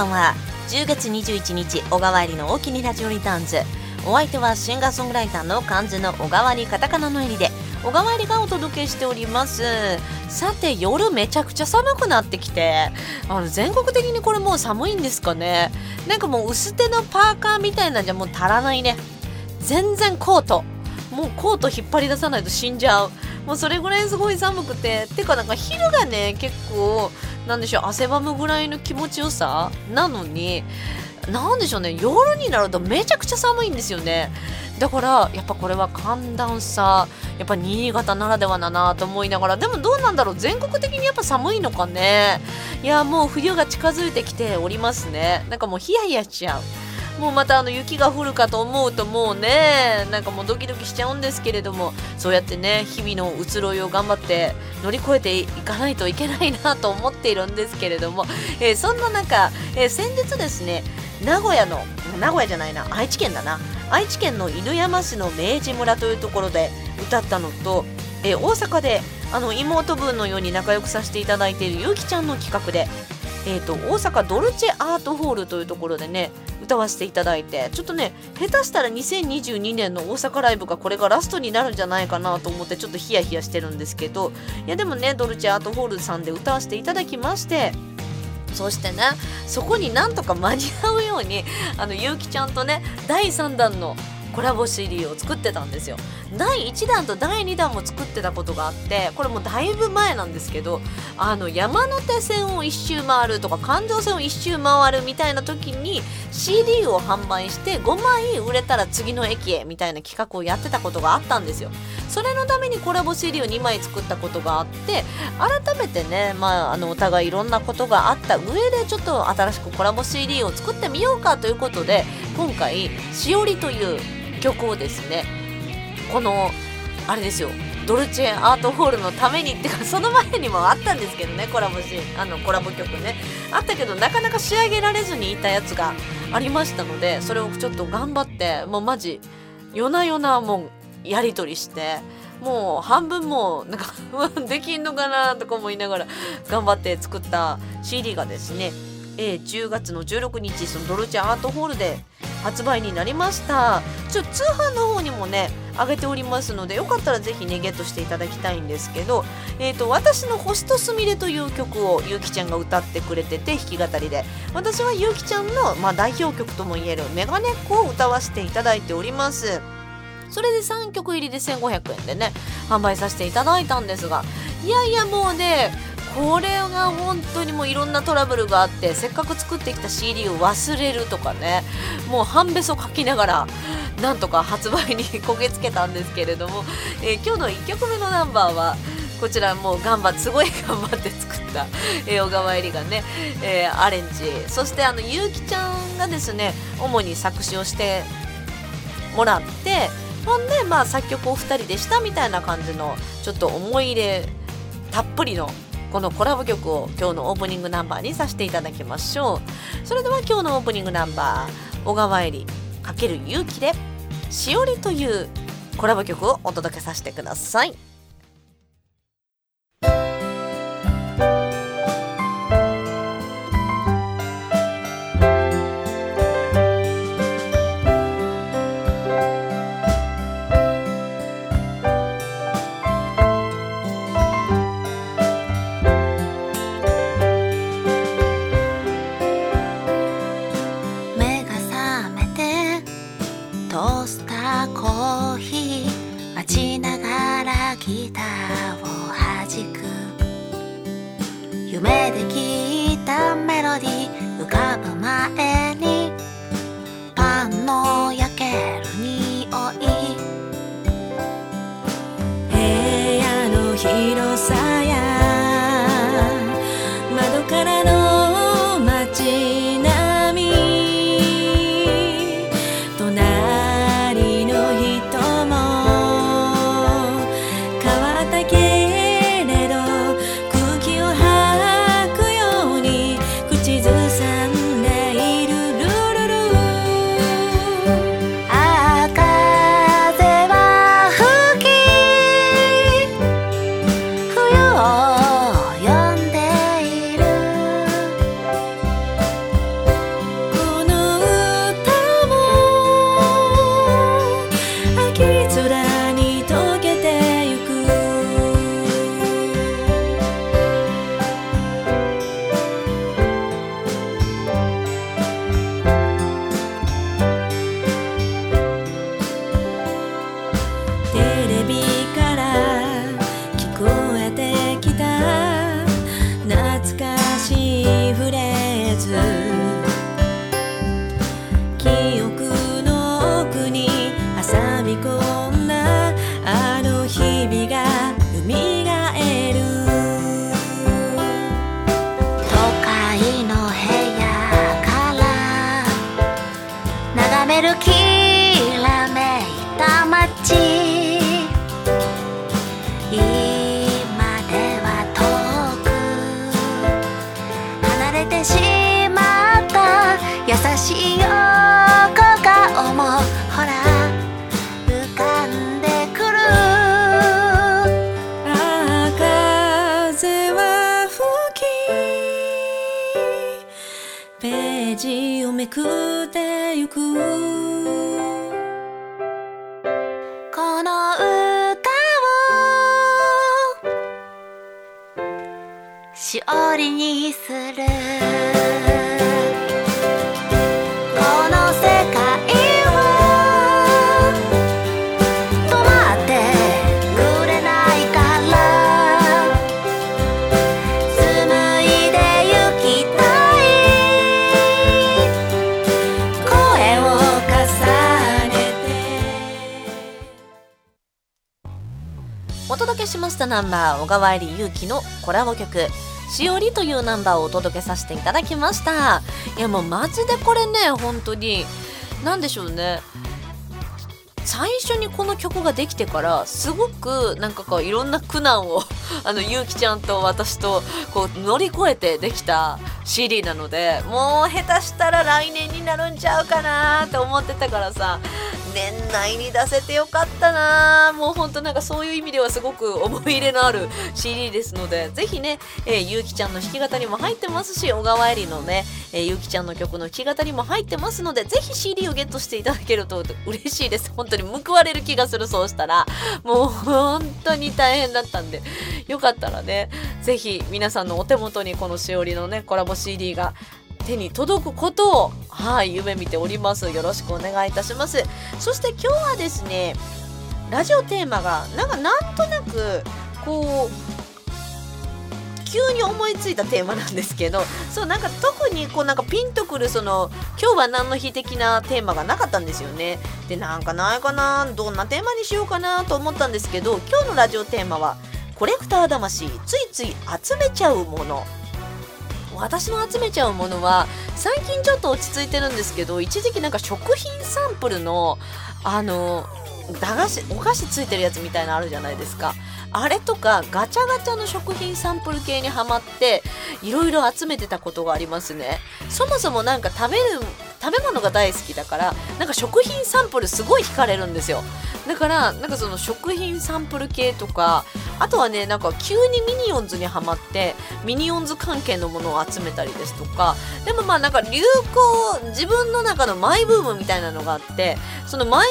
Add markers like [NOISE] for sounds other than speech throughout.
ばんは。10月21日小川入りの大きにラジオリターンズ。お相手はシンガーソングライターの漢字の小川入りカタカナの入りで小川入りがお届けしております。さて夜めちゃくちゃ寒くなってきて。あの全国的にこれもう寒いんですかね。なんかもう薄手のパーカーみたいなんじゃもう足らないね。全然コート。もうコート引っ張り出さないと死んじゃう。もうそれぐらいすごい寒くて。てかなんか昼がね結構なんでしょう汗ばむぐらいの気持ちよさ？なのになんでしょうね夜になるとめちゃくちゃ寒いんですよね。だからやっぱこれは寒暖差やっぱ新潟ならではだなと思いながら。でもどうなんだろう全国的にやっぱ寒いのかね。いやもう冬が近づいてきておりますね。なんかもうヒヤヒヤしちゃう。もうまたあの雪が降るかと思うともうねなんかもうドキドキしちゃうんですけれどもそうやってね日々の移ろいを頑張って乗り越えていかないといけないなと思っているんですけれども、えー、そんな中、えー、先日ですね名古屋の名古屋じゃないな愛知県だな愛知県の犬山市の明治村というところで歌ったのと、えー、大阪であの妹分のように仲良くさせていただいているゆうきちゃんの企画で、えーと大阪ドルチェアートホールというところでね歌わせていただいてちょっとね下手したら2022年の大阪ライブがこれがラストになるんじゃないかなと思ってちょっとヒヤヒヤしてるんですけどいやでもねドルチェアートホールさんで歌わせていただきましてそしてねそこになんとか間に合うようにあのゆうきちゃんとね第3弾のコラボ CD を作ってたんですよ。第1弾と第2弾も作ってたことがあってこれもだいぶ前なんですけどあの山手線を一周回るとか環状線を一周回るみたいな時に CD を販売して5枚売れたら次の駅へみたいな企画をやってたことがあったんですよ。それのためにコラボ CD を2枚作ったことがあって改めてね、まあ、あのお互いいろんなことがあった上でちょっと新しくコラボ CD を作ってみようかということで今回「しおり」という曲をですねこのあれですよドルチェアートホールのためにってか [LAUGHS] その前にもあったんですけどねコラボしあのコラボ曲ね。あったけどなかなか仕上げられずにいたやつがありましたのでそれをちょっと頑張ってもうマジ夜な夜なもうやり取りしてもう半分もなんか [LAUGHS] できんのかなとか思いながら頑張って作った CD がですね、え、10月の16日そのドルチェアートホールで発売になりました。ちょ通販の方にもね上げておりますのでよかったらぜひねゲットしていただきたいんですけど、えーと、私の「星とすみれ」という曲をゆうきちゃんが歌ってくれてて弾き語りで。私はゆうきちゃんの、まあ、代表曲ともいえる「メガネっ子」を歌わせていただいております。それで3曲入りで1500円でね販売させていただいたんですがいやいやもうねこれが本当にもういろんなトラブルがあってせっかく作ってきた CD を忘れるとかねもう半べそ書きながらなんとか発売にこげつけたんですけれども、えー、今日の1曲目のナンバーはこちらもう頑張ってすごい頑張って作った、えー、小川えりがね、えー、アレンジ。そしてあのゆうきちゃんがですね主に作詞をしてもらってほんでまあ作曲を2人でしたみたいな感じのちょっと思い入れたっぷりのこのコラボ曲を今日のオープニングナンバーにさせていただきましょうそれでは今日のオープニングナンバー小川えり×勇気で「しおり」というコラボ曲をお届けさせてください。ナンバー小川入ゆうきのコラボ曲「しおり」というナンバーをお届けさせていただきました。いやもうマジでこれね本当に何でしょうね。最初にこの曲ができてからすごくなんかこういろんな苦難をあのゆうきちゃんと私とこう乗り越えてできた CD なのでもう下手したら来年になるんちゃうかなって思ってたからさ年内に出せてよかったな。もうほんとなんかそういう意味ではすごく思い入れのある CD ですのでぜひね、えーゆうきちゃんの弾き語りも入ってますし小川えりのね、えーゆうきちゃんの曲の弾き語りも入ってますのでぜひ CD をゲットしていただけると嬉しいです。本当に報われる気がするそうしたら。もう本当に大変だったんで。よかったらねぜひ皆さんのお手元にこのしおりのねコラボ CD が手に届くことをはい夢見ております。よろしくお願いいたします。そして今日はですねラジオテーマがなんかなんとなくこう急に思いついたテーマなんですけどそうなんか特にこうなんかピンとくるその今日は何の日的なテーマがなかったんですよね。でなんかないかなどんなテーマにしようかなと思ったんですけど今日のラジオテーマはコレクター魂ついつい集めちゃうもの。私の集めちゃうものは最近ちょっと落ち着いてるんですけど一時期なんか食品サンプルのあの駄菓子お菓子ついてるやつみたいなのあるじゃないですか。あれとかガチャガチャの食品サンプル系にハマっていろいろ集めてたことがありますね。そもそもなんか食べる食べ物が大好きだからなんか食品サンプルすごい惹かれるんですよ。だからなんかその食品サンプル系とかあとはねなんか急にミニオンズにはまってミニオンズ関係のものを集めたりですとかでもまあなんか流行自分の中のマイブームみたいなのがあってそのマイ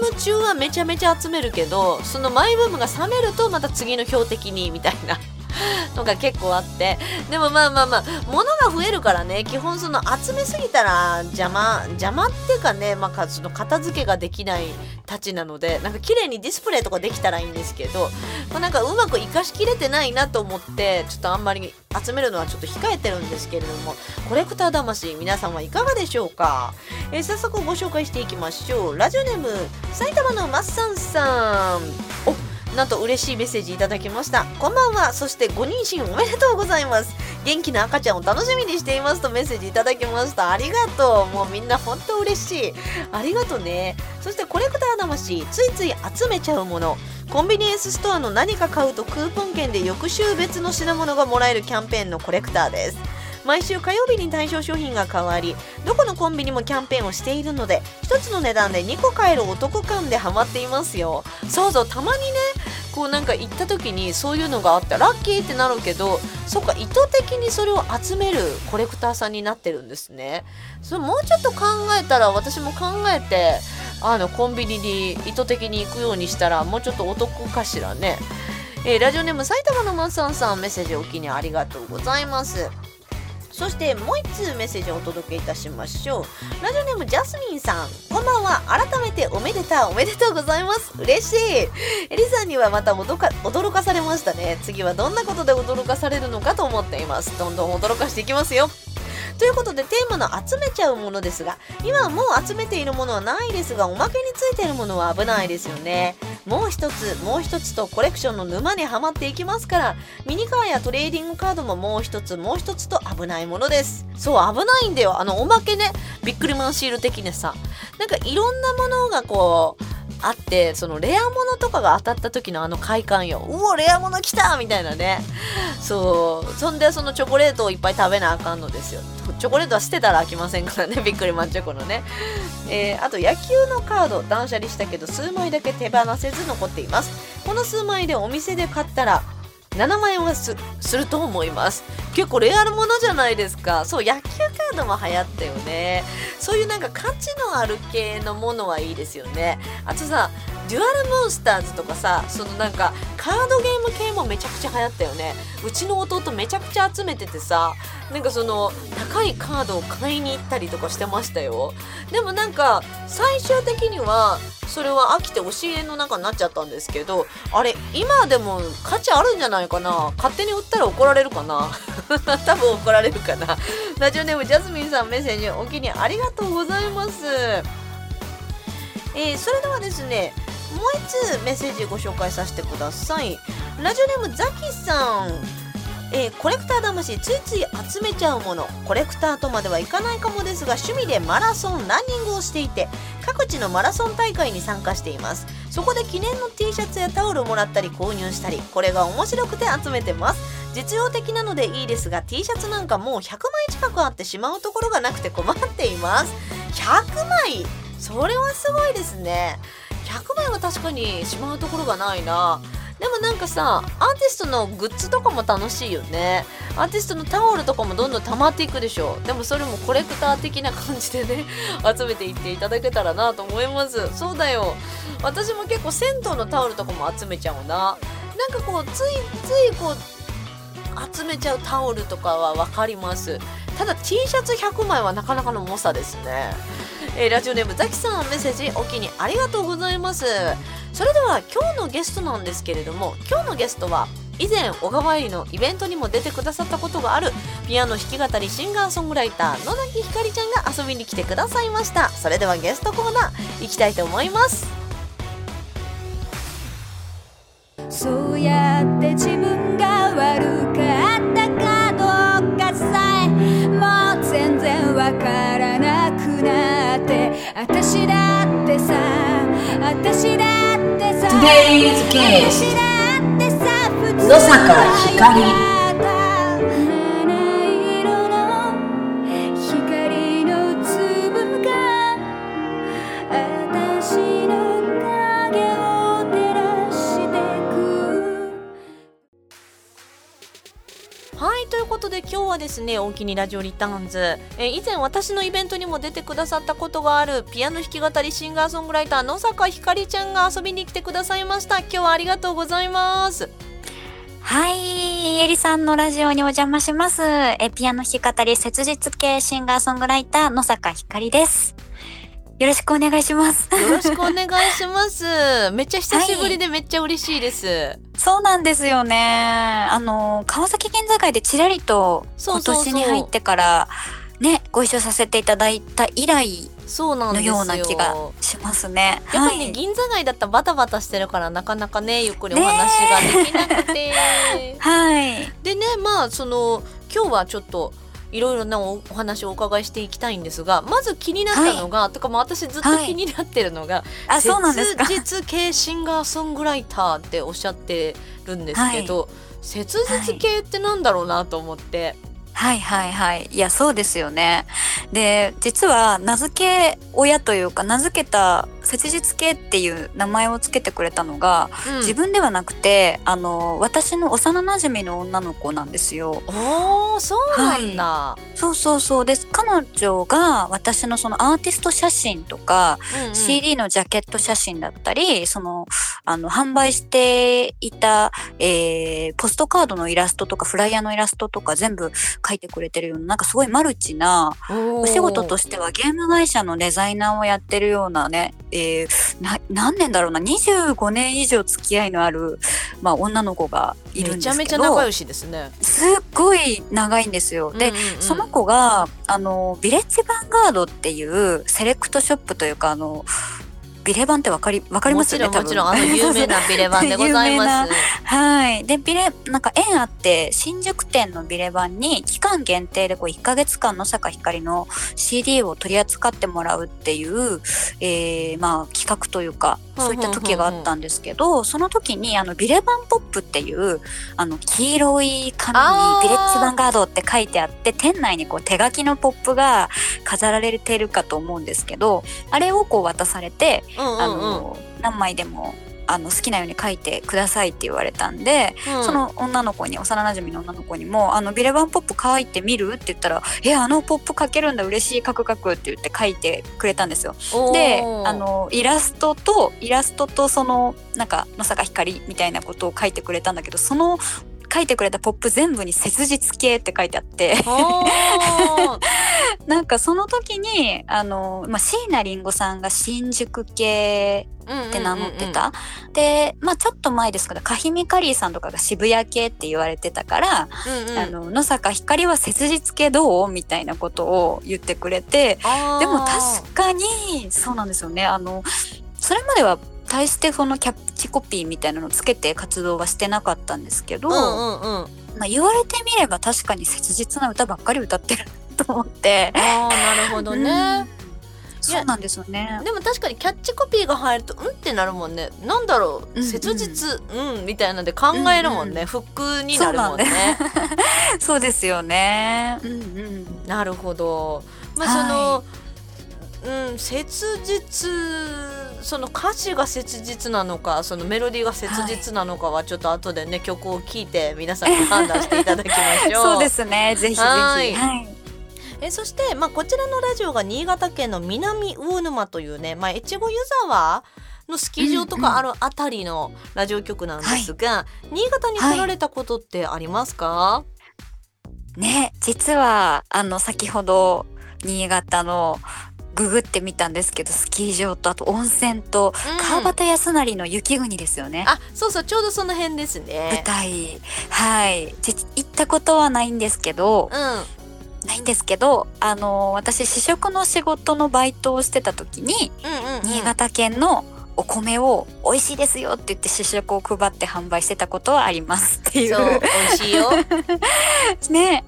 ブーム中はめちゃめちゃ集めるけどそのマイブームが冷めるとまた次の標的にみたいな。[LAUGHS] のが結構あって。でもまあまあまあ物が増えるからね。基本その集めすぎたら邪魔邪魔っていうかね、まあ、その片付けができないたちなのでなんか綺麗にディスプレイとかできたらいいんですけど、まあ、なんかうまく活かしきれてないなと思ってちょっとあんまり集めるのはちょっと控えてるんですけれどもコレクター魂皆さんはいかがでしょうか、えー早速ご紹介していきましょう。ラジオネーム埼玉のマッサンさん。おなんと嬉しいメッセージいただきました。こんばんは。そしてご妊娠おめでとうございます。元気な赤ちゃんを楽しみにしていますとメッセージいただきました。ありがとう。もうみんな本当嬉しい。ありがとうね。そしてコレクター魂ついつい集めちゃうもの。コンビニエンスストアの何か買うとクーポン券で翌週別の品物がもらえるキャンペーンのコレクターです。毎週火曜日に対象商品が変わりどこのコンビニもキャンペーンをしているので1つの値段で2個買えるお得感でハマっていますよ。そうそうたまにねこうなんか行った時にそういうのがあってラッキーってなるけどそっか意図的にそれを集めるコレクターさんになってるんですね。それもうちょっと考えたら私も考えてあのコンビニに意図的に行くようにしたらもうちょっとお得かしらね。えーラジオネーム埼玉のマッサンさんメッセージお気にありがとうございます。そしてもう1通メッセージをお届けいたしましょう。ラジオネームジャスミンさん。こんばんは。改めておめでとうおめでとうございます。嬉しい。エリさんにはまた驚か驚かされましたね。次はどんなことで驚かされるのかと思っています。どんどん驚かしていきますよ。ということでテーマの集めちゃうものですが今はもう集めているものはないですがおまけについているものは危ないですよね。もう一つもう一つとコレクションの沼にはまっていきますからミニカーやトレーディングカードももう一つもう一つと危ないものです。そう危ないんだよ。あのおまけね。ビックリマンシール的にさ。なんかいろんなものがこうあってそのレアものとかが当たった時のあの快感よ。うおレアもの来たみたいなね。そう。そんでそのチョコレートをいっぱい食べなあかんのですよ。チョコレートは捨てたら飽きませんからね。[LAUGHS] びっくりマンチョコのね、えー、あと野球のカード断捨離したけど数枚だけ手放せず残っています。この数枚でお店で買ったら7万円はすると思います。結構レアルものじゃないですか。そう野球カードも流行ったよね。そういうなんか価値のある系のものはいいですよね。あとさデュアルモンスターズとかさそのなんかカードゲーム系もめちゃくちゃ流行ったよね。うちの弟めちゃくちゃ集めててさなんかその高いカードを買いに行ったりとかしてましたよ。でもなんか最終的にはそれは飽きて教えの中になっちゃったんですけどあれ今でも価値あるんじゃないかな。勝手に売ったら怒られるかな。[LAUGHS] 多分怒られるかな。ラジオネームジャスミンさんメッセージお気にありがとうございます。えー、それではですねもう一つメッセージご紹介させてください。ラジオネームザキさん。えー、コレクター魂ついつい集めちゃうもの。コレクターとまではいかないかもですが趣味でマラソンランニングをしていて各地のマラソン大会に参加しています。そこで記念の T シャツやタオルをもらったり購入したりこれが面白くて集めてます。実用的なのでいいですが T シャツなんかもう100枚近くあってしまうところがなくて困っています。100枚！それはすごいですね。100枚は確かにしまうところがないな。でもなんかさアーティストのグッズとかも楽しいよね。アーティストのタオルとかもどんどん溜まっていくでしょ。うでもそれもコレクター的な感じでね集めていっていただけたらなと思います。そうだよ。私も結構銭湯のタオルとかも集めちゃうな。なんかこうついついこう集めちゃうタオルとかは分かります。ただ T シャツ100枚はなかなかの猛者ですね、えー、ラジオネームザキさんメッセージお気にありがとうございます。それでは今日のゲストなんですけれども今日のゲストは以前小川入りのイベントにも出てくださったことがあるピアノ弾き語りシンガーソングライター野崎ひかりちゃんが遊びに来てくださいました。それではゲストコーナー行きたいと思います。そうやって自分が悪かったかどうかさえもう全然わからなくなって。私だってさ私だってさ Today's guest 野坂ひかり。光今日はですね大きにラジオリターンズ、えー以前私のイベントにも出てくださったことがあるピアノ弾き語りシンガーソングライター野坂ひかりちゃんが遊びに来てくださいました今日はありがとうございますはい、えりさんのラジオにお邪魔します。え、ピアノ弾き語り切実系シンガーソングライター野坂ひかりです。よろしくお願いします。よろしくお願いします [LAUGHS] めっちゃ久しぶりでめっちゃ嬉しいです、そうなんですよね。あの、川崎県境でちらりと今年に入ってからね、ご一緒させていただいた以来のそうなんですよような気がしますね。やっぱりね、はい銀座街だったらバタバタしてるからなかなかねゆっくりお話ができなくて、[LAUGHS] はい。でねまあその今日はちょっといろいろなおお話をお伺いしていきたいんですがまず気になったのが、とかも私ずっと気になってるのが、あ、そうなんですか？切実系シンガーソングライターっておっしゃってるんですけど、切実系ってなんだろうなと思って、はいはいはい。いや、そうですよね。で、実は名付け親というか、名付けた切実系っていう名前をつけてくれたのが、うん。自分ではなくて、あの、私の幼馴染の女の子なんですよ。おーそうなんだ、そうそうそう。です。彼女が私のそのアーティスト写真とか、うんうん。CD のジャケット写真だったり、その、あの、販売していた、えー、ポストカードのイラストとか、フライヤーのイラストとか全部書いてくれてるような、なんかすごいマルチな、お仕事としてはゲーム会社のデザイナーをやってるようなね、えーな何年だろうな？25年以上付き合いのある、まあ、女の子がいるんめちゃですけどめちゃ仲良しですね。すっごい長いんですよ。で、うんうんうんその子があのビレッジヴァンガードっていうセレクトショップというかあのビレバンってわかりわかりますよねもちろんあの [LAUGHS] 有名なビレバンでございます。はい。で、ビレ、なんか縁あって、新宿店のビレ版に期間限定でこう1ヶ月間野坂ひかりの CD を取り扱ってもらうっていう、えー、まあ企画というか、そういった時があったんですけど、その時にあのビレバンポップっていう、あの黄色い紙にビレッジヴァンガードって書いてあって、店内にこう手書きのポップが飾られてるかと思うんですけど、あれをこう渡されて、あうんうんうんの、何枚でも、あの好きなように書いてくださいって言われたんで、うんその女の子に幼馴染の女の子にも「あのビレバンポップ書いてみる?」って言ったら「えあのポップ書けるんだ嬉しい書く書く」って言って書いてくれたんですよ。であのイラストとイラストとそのなんか野坂ひかりみたいなことを書いてくれたんだけどその書いてくれたポップ全部に切実系って書いてあって。[LAUGHS] なんかその時にあの、まあ、椎名林檎さんが新宿系って名乗ってた。で、まあちょっと前ですけど、カヒミカリーさんとかが渋谷系って言われてたから、うんうん。あの、野坂ひかりは切実系どうみたいなことを言ってくれて、でも確かに、そうなんですよね。あの、それまでは大してそのキャッチコピーみたいなのをつけて活動はしてなかったんですけど、うんうんうん。まあ言われてみれば確かに切実な歌ばっかり歌ってると思って。あーなるほどね、うん。そうなんですよね。でも確かにキャッチコピーが入るとうんってなるもんね。なんだろう、うんうん。切実うんみたいなんで考えるもんね、うんフックになるもんね。[LAUGHS] そうですよね。うんうん。なるほど。まあその、うん切実その歌詞が切実なのかそのメロディーが切実なのかはちょっと後でね、曲を聴いて皆さんに判断していただきましょう。[LAUGHS] そうですね。ぜひぜひ。はいはい。えそして、まあ、こちらのラジオが新潟県の南魚沼というね、まあ、越後湯沢のスキー場とかあるあたりのラジオ局なんですが、新潟に来られたことってありますか、ね、実は、あの、先ほど、新潟の、ググってみたんですけど、スキー場と、あと温泉と、うん川端康成の雪国ですよね。あそうそうちょうどその辺です舞ね。台。はい。実行ったことはないんですけど、ないんですけど、あの、私、試食の仕事のバイトをしてた時に、うんうんうんうん新潟県のお米を美味しいですよって言って試食を配って販売してたことはありますっていう。そう美味しいよ [LAUGHS] ね。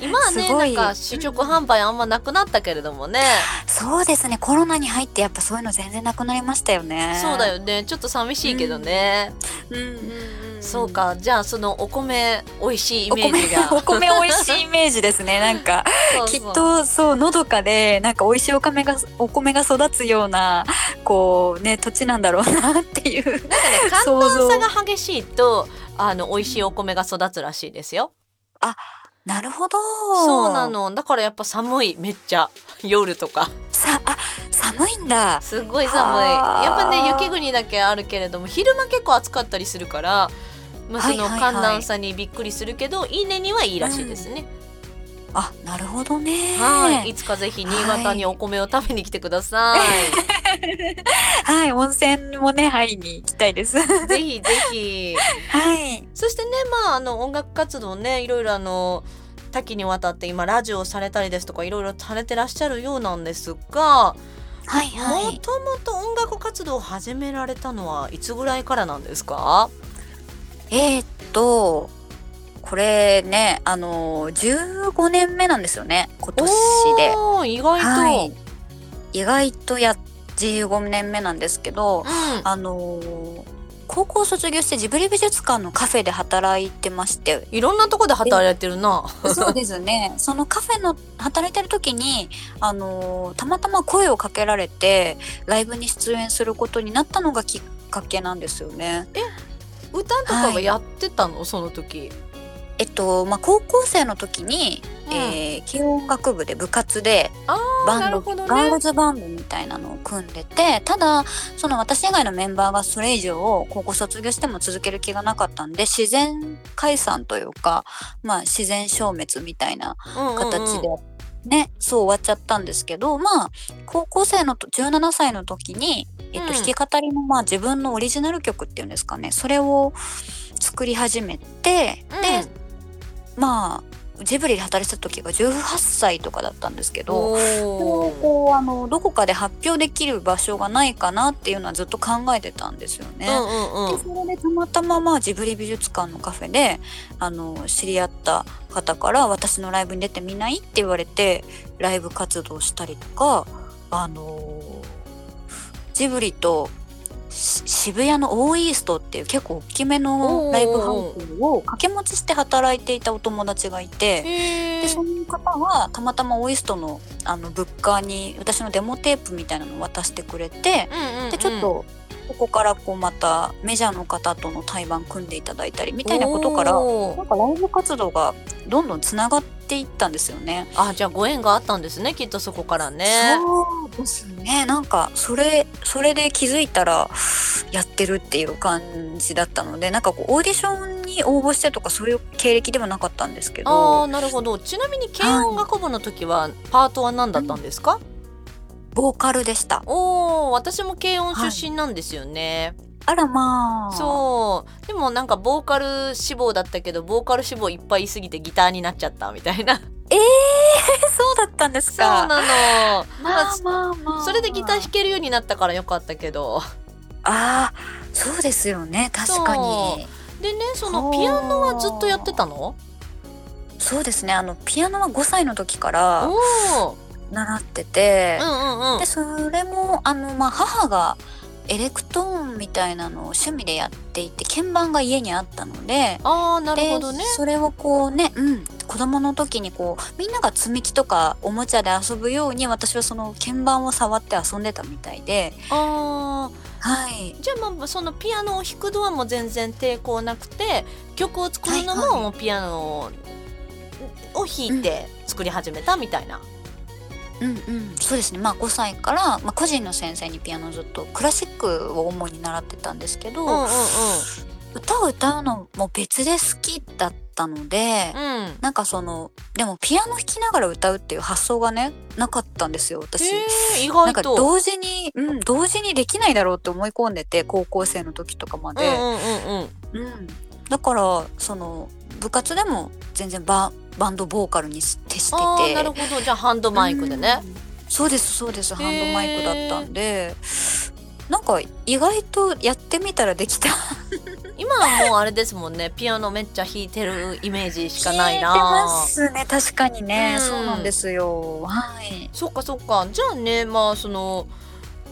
今はねないんか試食販売あんまなくなったけれどもね、そうですね。コロナに入ってやっぱそういうの全然なくなりましたよね。そうだよねちょっと寂しいけどね、うんうんうん。そう。かじゃあそのお米美味しいイメージが [LAUGHS] お米美味しいイメージですね。なんかきっとそうのどかでなんか美味しいお米がお米が育つようなこうね土地なんだろうなっていう。なんかね寒暖差が激しいとあの美味しいお米が育つらしいですよ。なるほど。そうな。のだからやっぱ寒いめっちゃ [LAUGHS] 夜とかさあ寒いんだ。すっごい寒いはあやっぱね雪国だけあるけれども昼間結構暑かったりするから、まあ、そのはいはいはい寒暖差にびっくりするけど、いいねにはいいらしいですね。あなるほどね。はいいつかぜひ新潟にお米を食べに来てくださ [LAUGHS] はい温泉もね入りに行きたいです。い。ぜひぜひ。[LAUGHS] はい。そしてねまああの音楽活動ねいろいろあの多岐にわたって今ラジオをされたりですとかいろいろされてらっしゃるようなんですが、はいはい。もともと音楽活動を始められたのはいつぐらいからなんですか？えー、っとこれねあの15年目なんですよね今年で。意外と、はい。意外とや15年目なんですけど、うんあのー高校卒業してジブリ美術館のカフェで働いてまして、いろんなとこで働いてるな。そうですね。そのカフェの働いてる時に、あのーたまたま声をかけられて、ライブに出演することになったのがきっかけなんですよね。歌とかはやってたの、その時。えっと、まあ、高校生の時に、うん。えー軽音楽部で部活でバンド、なるほどガーね。ルズバンドみたいなのを組んでてただその私以外のメンバーがそれ以上高校卒業しても続ける気がなかったんで自然解散というか、まあ、自然消滅みたいな形でねそう終わっちゃったんですけどまあ高校生のと17歳の時に、えっとうん。弾き語りのまあ自分のオリジナル曲っていうんですかねそれを作り始めて、でまあジブリで働いてた時が18歳とかだったんですけど。おそれをーこうあのどこかで発表できる場所がないかなっていうのはずっと考えてたんですよね。うんうんうんでそれでたまたままあジブリ美術館のカフェであの知り合った方から私のライブに出てみないって言われてライブ活動したりとかあのジブリとし渋谷のオーイーストっていう結構大きめのライブハウスを掛け持ちして働いていたお友達がいて。でその方はたまたまオイストのあのブッカーに私のデモテープみたいなのを渡してくれて、でちょっとここからこうまたメジャーの方との対バン組んでいただいたりみたいなことからなんかライブ活動がどんどんつながっていったんですよね。あじゃあご縁があったんですねきっとそこからね。そうですね。なんかそれそれで気づいたらやってるっていう感じだったのでなんかこうオーディションに応募してとかそういう経歴ではなかったんですけど。なるほど。ちなみに軽音楽部の時はパートは何だったんですか、ボーカルでした。おお私も軽音出身なんですよね、あらまあ。そう。でもなんかボーカル志望だったけどボーカル志望いっぱいいすぎてギターになっちゃったみたいな。そうだったんですそうか。なの。ままああまあまあ。それでギター弾けるようになったからよかったけど。ああ、そうですよね。確かに。でねそのピアノはずっとやってたの？そうですね。あのピアノは5歳の時から習ってて。う、んうんうん。でそれもあのまあ母がエレクトーンみたいなのを趣味でやっていて鍵盤が家にあったので。ああなるほどね。でそれをこうね、うん、子供の時にこうみんなが積み木とかおもちゃで遊ぶように私はその鍵盤を触って遊んでたみたいで、あはい、ーじゃあまあそのピアノを弾くのはもう全然抵抗なくて曲を作るのはいはい。ももうピアノを弾いて作り始めたみたいな、うんうん、そうですね。まあ5歳から、まあ、個人の先生にピアノずっとクラシックを主に習ってたんですけど、うん、うんうん歌を歌うのも別で好きだったので、うん。なんかそのでもピアノ弾きながら歌うっていう発想がねなかったんですよ私。意なんか同時に、うん、同時にできないだろうって思い込んでて高校生の時とかまで、うんうんうんだからその部活でも全然ババンドボーカルに徹してて。なるほど。じゃあハンドマイクでね、うん。そうですそうです。ハンドマイクだったんで。なんか意外とやってみたらできた。[LAUGHS] 今はもうあれですもんね。ピアノめっちゃ弾いてるイメージしかないな。聞いてますね。確かにね、うん。そうなんですよ。はい。そっかそっか。じゃあねまあその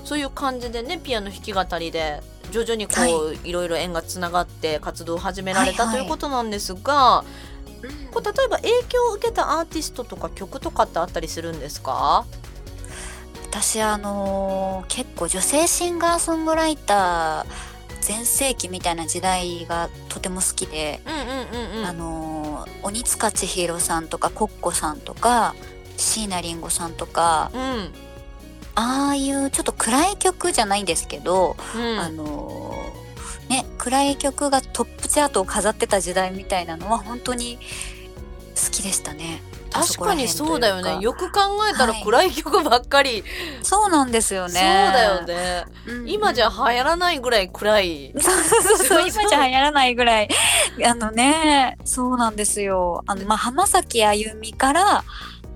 そういう感じでねピアノ弾き語りで徐々にこう、い、ろいろ縁がつながって活動を始められた、はいはいとい。うことなんですがこう例えば影響を受けたアーティストとか曲とかってあったりするんですか？私あのー結構女性シンガーソングライター全盛期みたいな時代がとても好きで、あのー鬼塚千尋さんとかコッコさんとか椎名林檎さんとかうん。ああいうちょっと暗い曲じゃないんですけど、うん。あのーね暗い曲がトップチャートを飾ってた時代みたいなのは本当に好きでしたね。あ確かにそうだよね。よく考えたらはい。暗い曲ばっかり、そうなんですよね。そうだよね、うん。今じゃ流行らないぐらい暗い。そうそうそうそう。そう今じゃ流行らないぐらい。あのねそうなんですよ。あの、まあ、浜崎あゆみから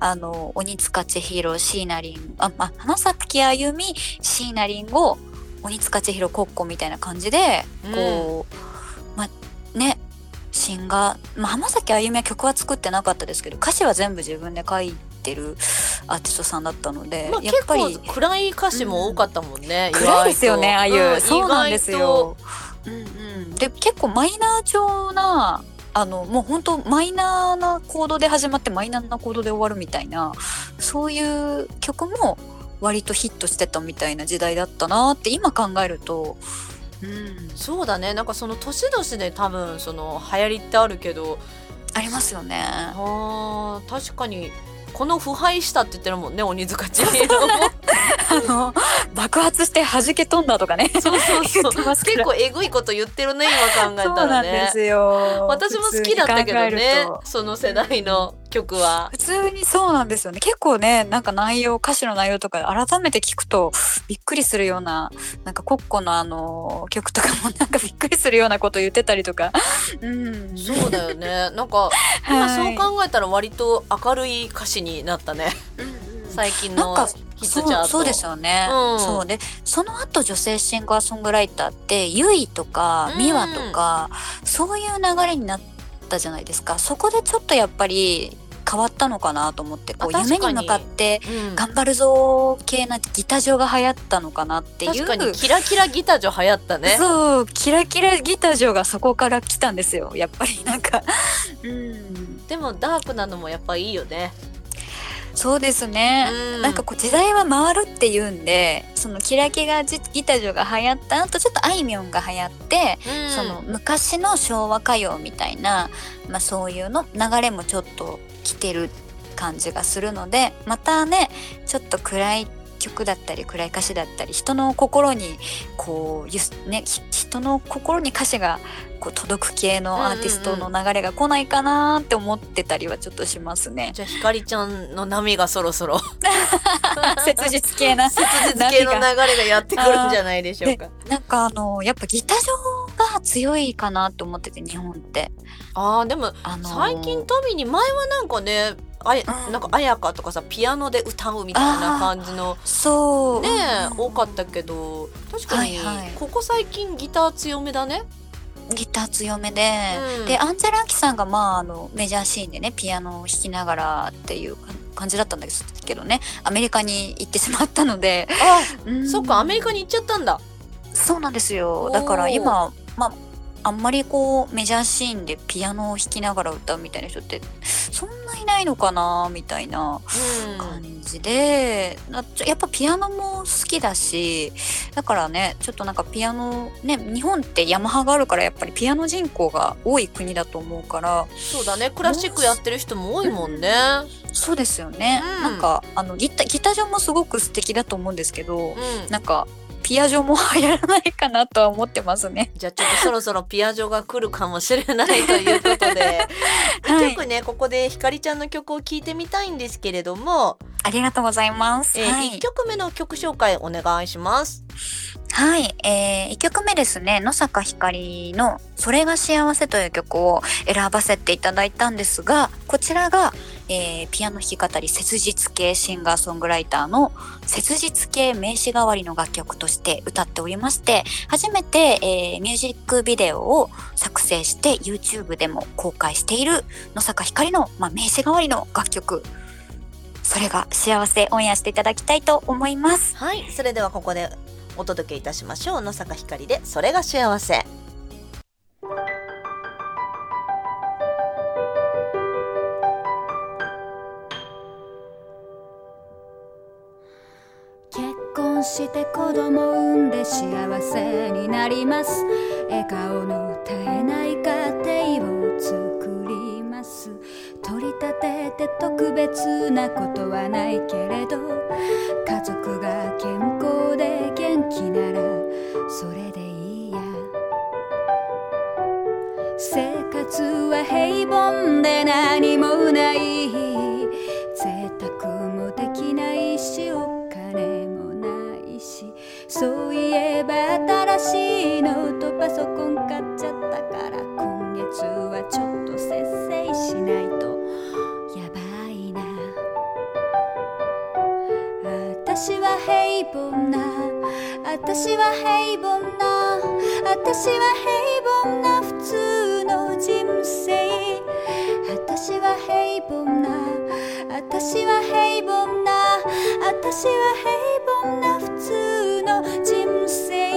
あの鬼塚千尋椎名林あ、まあ、浜崎あゆみ椎名林檎鬼塚千尋コッコみたいな感じでこう、まあねシンガー、まあ、浜崎あゆみは曲は作ってなかったですけど歌詞は全部自分で書いてるアーティストさんだったので、まあ、やっぱり結構暗い歌詞も多かったもんね、意外と暗いですよねああいう、んそうなんですよ。意。うんうん、で結構マイナー調なあのもう本当マイナーなコードで始まってマイナーなコードで終わるみたいなそういう曲も割とヒットしてたみたいな時代だったなって今考えると、うん、外そうだね。なんかその年々で多分その流行りってあるけど。ありますよね。あー確かにこの腐敗したって言ってるもんね鬼塚千尋もあの爆発して弾け飛んだとかね。そうそうそう。結構えぐいこと言ってるね今考えたらね。なんですよ。私も好きだったけどねその世代の曲は。普通にそうなんですよね。結構ねなんか内容歌詞の内容とか改めて聞くとびっくりするようななんかコッコのあの曲とかも [LAUGHS] なんかびっくりするようなこと言ってたりとか。[LAUGHS] うん。そうだよね。なんか [LAUGHS] 今そう考えたら割と明るい歌詞になったね。最近のなんかヒットチャート。そうそうですよね、うん。そうでその後女性シンガーソングライターってゆいとかうん。みわとか、そういう流れになったじゃないですか。そこでちょっとやっぱり変わったのかなと思ってこう夢に向かってうん。頑張るぞー系なギタジョが流行ったのかなっていう確かにキラキラギタージョ流行ったねそうキラキラギタジョがそこから来たんですよやっぱりなんかうんでもダークなのもやっぱいいよねそうですね、うん。なんかこう時代は回るっていうんでそのキラキラギギタジョが流行った後ちょっとあいみょんが流行って、うん。その昔の昭和歌謡みたいな、まあ、そういうの流れもちょっと来てる感じがするのでまたねちょっと暗い曲だったり暗い歌詞だったり人の心にこうゆすねひ人の心に歌詞がこう届く系のアーティストの流れが来ないかなって思ってたりはちょっとしますね。じゃあひかりちゃんの波がそろそろ。[LAUGHS] 切実系な [LAUGHS] 切実系の流れがやってくるんじゃないでしょうか。なんかあのやっぱギタジョが強いかなって思ってて日本って。あーでもあの最近トミーに前はなんかねあやうん。なんか綾香とかさピアノで歌うみたいな感じのそう。ねうん。多かったけど確かにはいはい。ここ最近ギター強めだね。ギター強めで、うん。でアンジェラ・アキさんがまああのメジャーシーンでねピアノを弾きながらっていう感じだったんですけどね。アメリカに行ってしまったので、あうん。そっかアメリカに行っちゃったんだ。そうなんですよ。だから今まああんまりこうメジャーシーンでピアノを弾きながら歌うみたいな人ってそんないないのかなみたいなうん。感じで、なちょやっぱピアノも好きだしだからねちょっとなんかピアノね日本ってヤマハがあるからやっぱりピアノ人口が多い国だと思うからそうだねクラシックやってる人も多いもんね。そうですよね、うん。なんかあのギタギター上もすごく素敵だと思うんですけど、うん。なんかピア上も流行らないかなとは思ってますね。じゃあちょっとそろそろピアジョが来るかもしれないということで、[LAUGHS] はい一曲ねここでひかりちゃんの曲を聴いてみたいんですけれども、ありがとうございます。えーはい1曲目の曲紹介お願いします。はい、えー、1曲目ですね野坂ひかりの「それが幸せ」という曲を選ばせていただいたんですがこちらが、えーピアノ弾き語り切実系シンガーソングライターの切実系名詞代わりの楽曲として歌っておりまして初めて、えーミュージックビデオを作成して YouTube でも公開している野坂ひかりの、まあ、名詞代わりの楽曲それが幸せオンエアしていただきたいと思います。はいそれではここでお届けいたしましょう野坂ひかりで「それが幸せ」。婚して子供産んで幸せになります。笑顔の絶えない家庭を作ります。取り立てて特別なことはないけれど家族が健康で元気ならそれでいいや。生活は平凡で何もない。新しいノートパソコン買っちゃったから今月はちょっと節制しないと。やばいな。私は平凡な。私は平凡な。私は平凡な。普通の人生。私は平凡な。私は平凡な。私は平凡な。普通の人生。você.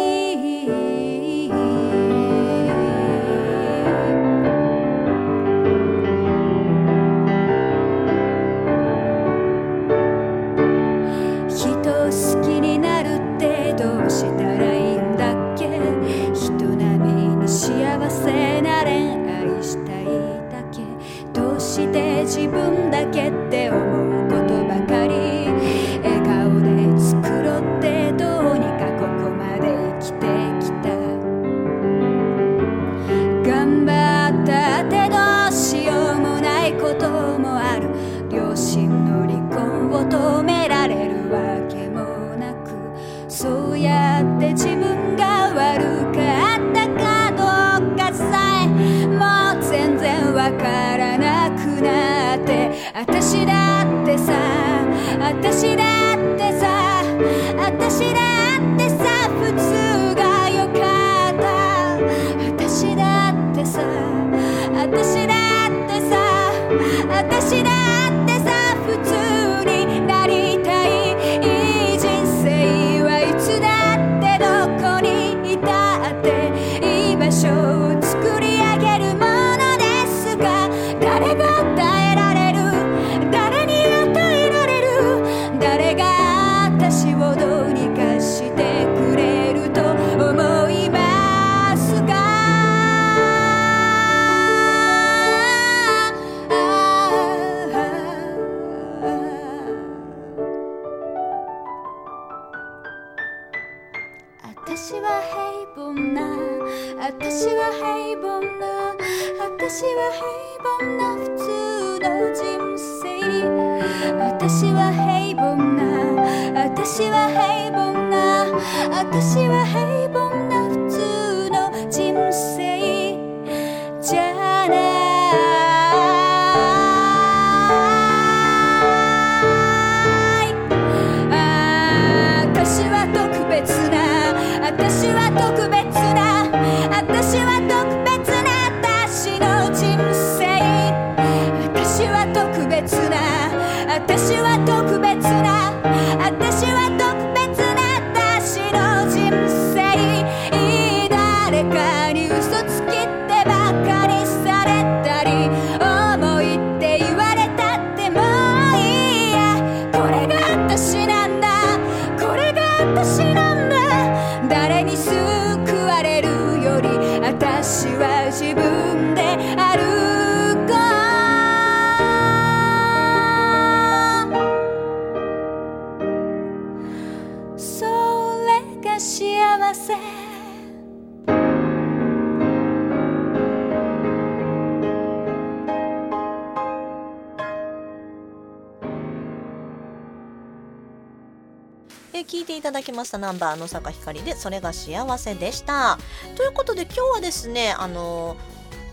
ました。ナンバー野坂ひかりでそれが幸せでした。ということで今日はですねあの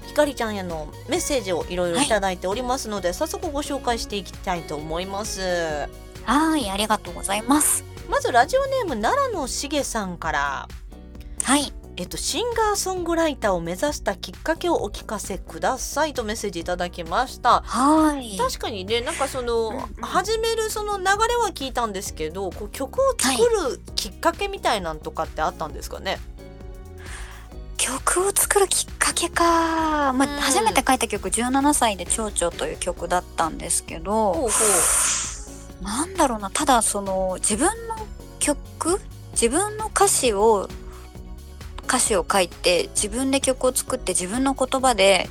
ひかりちゃんへのメッセージをいろいろい。ただいておりますので、早速ご紹介していきたいと思います。はい、ありがとうございます。まずラジオネーム奈良のしげさんから。はい、えっと、シンガーソングライターを目指したきっかけをお聞かせくださいとメッセージいただきました。はい。確かにねなんかその、うんうん。始めるその流れは聞いたんですけどこう曲を作るきっかけみたいなんとかってあったんですかね、曲を作るきっかけか、まあうん。初めて書いた曲17歳で「蝶々」という曲だったんですけどほなんだろうな。ただその自分の曲自分の歌詞を歌詞を書いて自分で曲を作って自分の言葉で